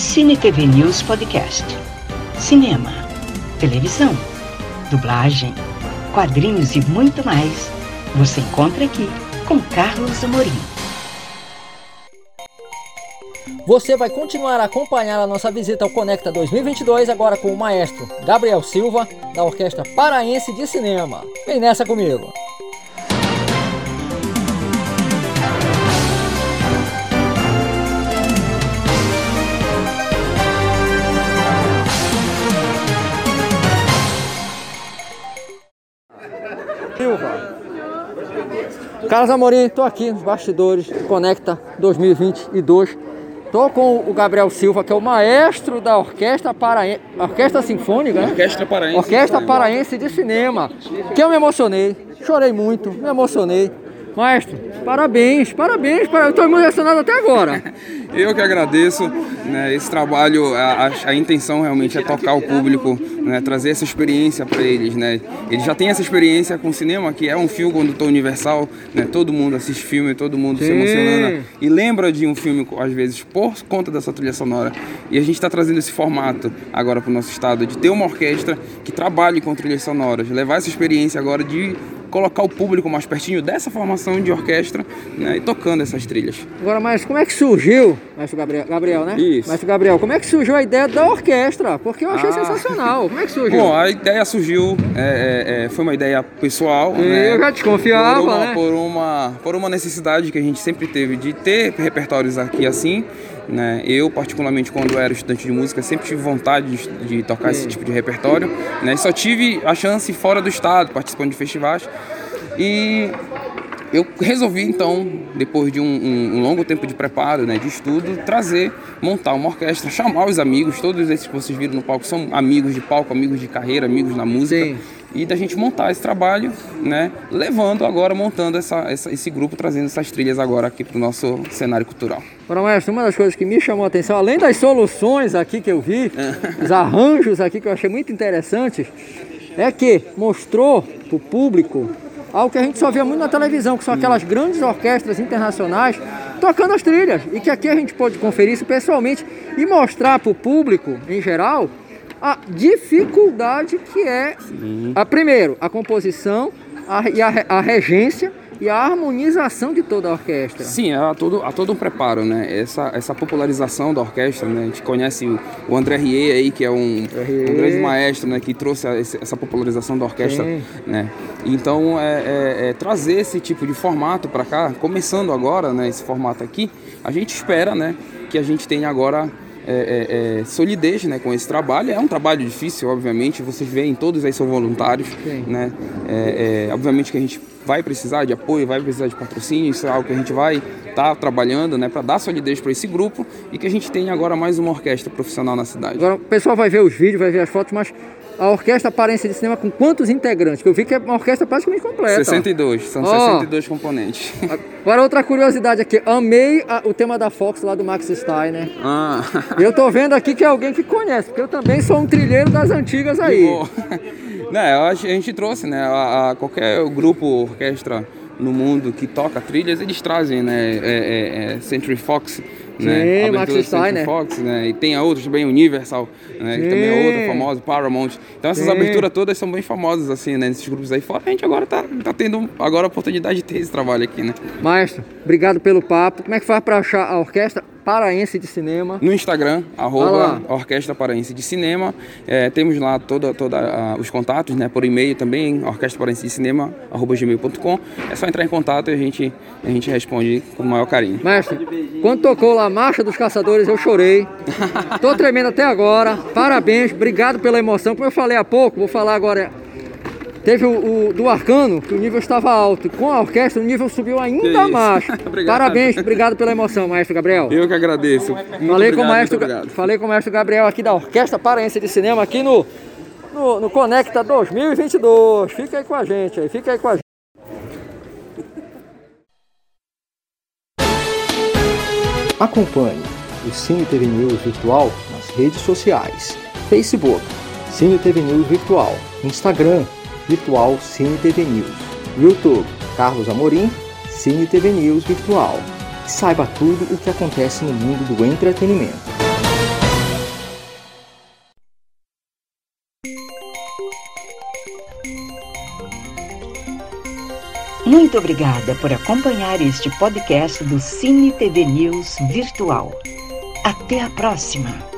Cine TV News Podcast. Cinema, televisão, dublagem, quadrinhos e muito mais. Você encontra aqui com Carlos Amorim. Você vai continuar a acompanhar a nossa visita ao Conecta 2022 agora com o maestro Gabriel Silva, da Orquestra Paraense de Cinema. Vem nessa comigo! Carlos Amorim, estou aqui nos bastidores do Conecta 2022. Estou com o Gabriel Silva, que é o maestro da Orquestra Paraense, Orquestra Sinfônica, né? Orquestra Paraense. Orquestra Paraense de Cinema. Que eu me emocionei, chorei muito, me emocionei. Maestro, parabéns, parabéns, eu estou emocionado até agora. eu que agradeço, né, esse trabalho, a, a, intenção realmente é tocar o público, né, trazer essa experiência para eles, né. Eles já têm essa experiência com o cinema, que é um filme condutor universal, né, todo mundo assiste filme, todo mundo Sim. se emociona e lembra de um filme, às vezes, por conta dessa trilha sonora. E a gente está trazendo esse formato agora para o nosso estado, de ter uma orquestra que trabalhe com trilhas sonoras, levar essa experiência agora de colocar o público mais pertinho dessa formação de orquestra né, e tocando essas trilhas. Agora, mas como é que surgiu, Mestre Gabriel, Gabriel né? Isso. Mestre Gabriel, como é que surgiu a ideia da orquestra? Porque eu achei ah. sensacional. Como é que surgiu? Bom, a ideia surgiu, é, é, é foi uma ideia pessoal. Né? Eu já desconfiava, por uma, né? Por uma, por uma necessidade que a gente sempre teve de ter repertórios aqui assim. Né? Eu, particularmente, quando era estudante de música, sempre tive vontade de, de tocar esse tipo de repertório. Né? Só tive a chance fora do estado, participando de festivais. E eu resolvi então, depois de um, um, um, longo tempo de preparo, né, de estudo, trazer, montar uma orquestra, chamar os amigos, todos esses que vocês viram no palco são amigos de palco, amigos de carreira, amigos na música. Sim. E da gente montar esse trabalho, né, levando agora, montando essa, essa, esse grupo, trazendo essas trilhas agora aqui para o nosso cenário cultural. Para maestro, uma das coisas que me chamou a atenção, além das soluções aqui que eu vi, os arranjos aqui que eu achei muito interessantes, é que mostrou para o público algo que a gente só via muito na televisão, que são aquelas grandes orquestras internacionais tocando as trilhas. E que aqui a gente pode conferir isso pessoalmente e mostrar para o público, em geral, a dificuldade que é, a, primeiro, a composição a, e a, a regência e a harmonização de toda a orquestra. Sim, há todo, há todo um preparo, né? Essa, essa popularização da orquestra, né? A gente conhece o, o André Rie aí, que é um, um grande maestro, né? Que trouxe essa popularização da orquestra, Sim. né? Então, é, é, é, trazer esse tipo de formato para cá, começando agora, né? Esse formato aqui, a gente espera, né? Que a gente tenha agora é, é, é, solidez né, com esse trabalho. É um trabalho difícil, obviamente, vocês veem, todos aí são voluntários. Né? É, é, obviamente que a gente vai precisar de apoio, vai precisar de patrocínio, isso é algo que a gente vai estar tá trabalhando né, para dar solidez para esse grupo e que a gente tenha agora mais uma orquestra profissional na cidade. Agora o pessoal vai ver os vídeos, vai ver as fotos, mas a orquestra Aparência de Cinema com quantos integrantes? Que eu vi que é uma orquestra praticamente completa. 62, são oh. 62 componentes. Agora outra curiosidade aqui, amei a, o tema da Fox lá do Max Steiner. Ah. Eu tô vendo aqui que é alguém que conhece, porque eu também sou um trilheiro das antigas aí. Né, a gente trouxe, né, a, a qualquer grupo, orquestra no mundo que toca trilhas, eles trazem, né, é, é, é Century Fox, né? Sim, Max Steiner. Fox, né? E tem a outras também, Universal, né? Que também é outra famosa, Paramount. Então essas Sim. aberturas todas são bem famosas, assim, né? Nesses grupos aí fora. A gente agora tá, tá tendo agora a oportunidade de ter esse trabalho aqui, né? Maestro, obrigado pelo papo. Como é que faz para achar a orquestra? Paraense de Cinema. No Instagram, arroba Orquestra Paraense de Cinema. É, temos lá toda, toda uh, os contatos, né? Por e-mail também, Orquestra Paraense de Cinema, arroba gmail.com. É só entrar em contato e a gente, a gente responde com o maior carinho. Mestre, quando tocou lá a Marcha dos Caçadores, eu chorei. Tô tremendo até agora. Parabéns, obrigado pela emoção. Como eu falei há pouco, vou falar agora Teve o, o, do Arcano, que o nível estava alto. Com a orquestra, o nível subiu ainda mais. Parabéns, obrigado pela emoção, maestro Gabriel. Eu que agradeço. Muito falei, obrigado, com o maestro, falei com o maestro Gabriel aqui da Orquestra Paraense de Cinema, aqui no, no, no Conecta 2022. Fica aí com a gente aí, fica aí com a gente. Acompanhe o Cine TV News Virtual nas redes sociais. Facebook, Cine TV News Virtual. Instagram, Virtual Cine TV News. YouTube, Carlos Amorim, Cine TV News Virtual. Saiba tudo o que acontece no mundo do entretenimento. Muito obrigada por acompanhar este podcast do Cine TV News Virtual. Até a próxima!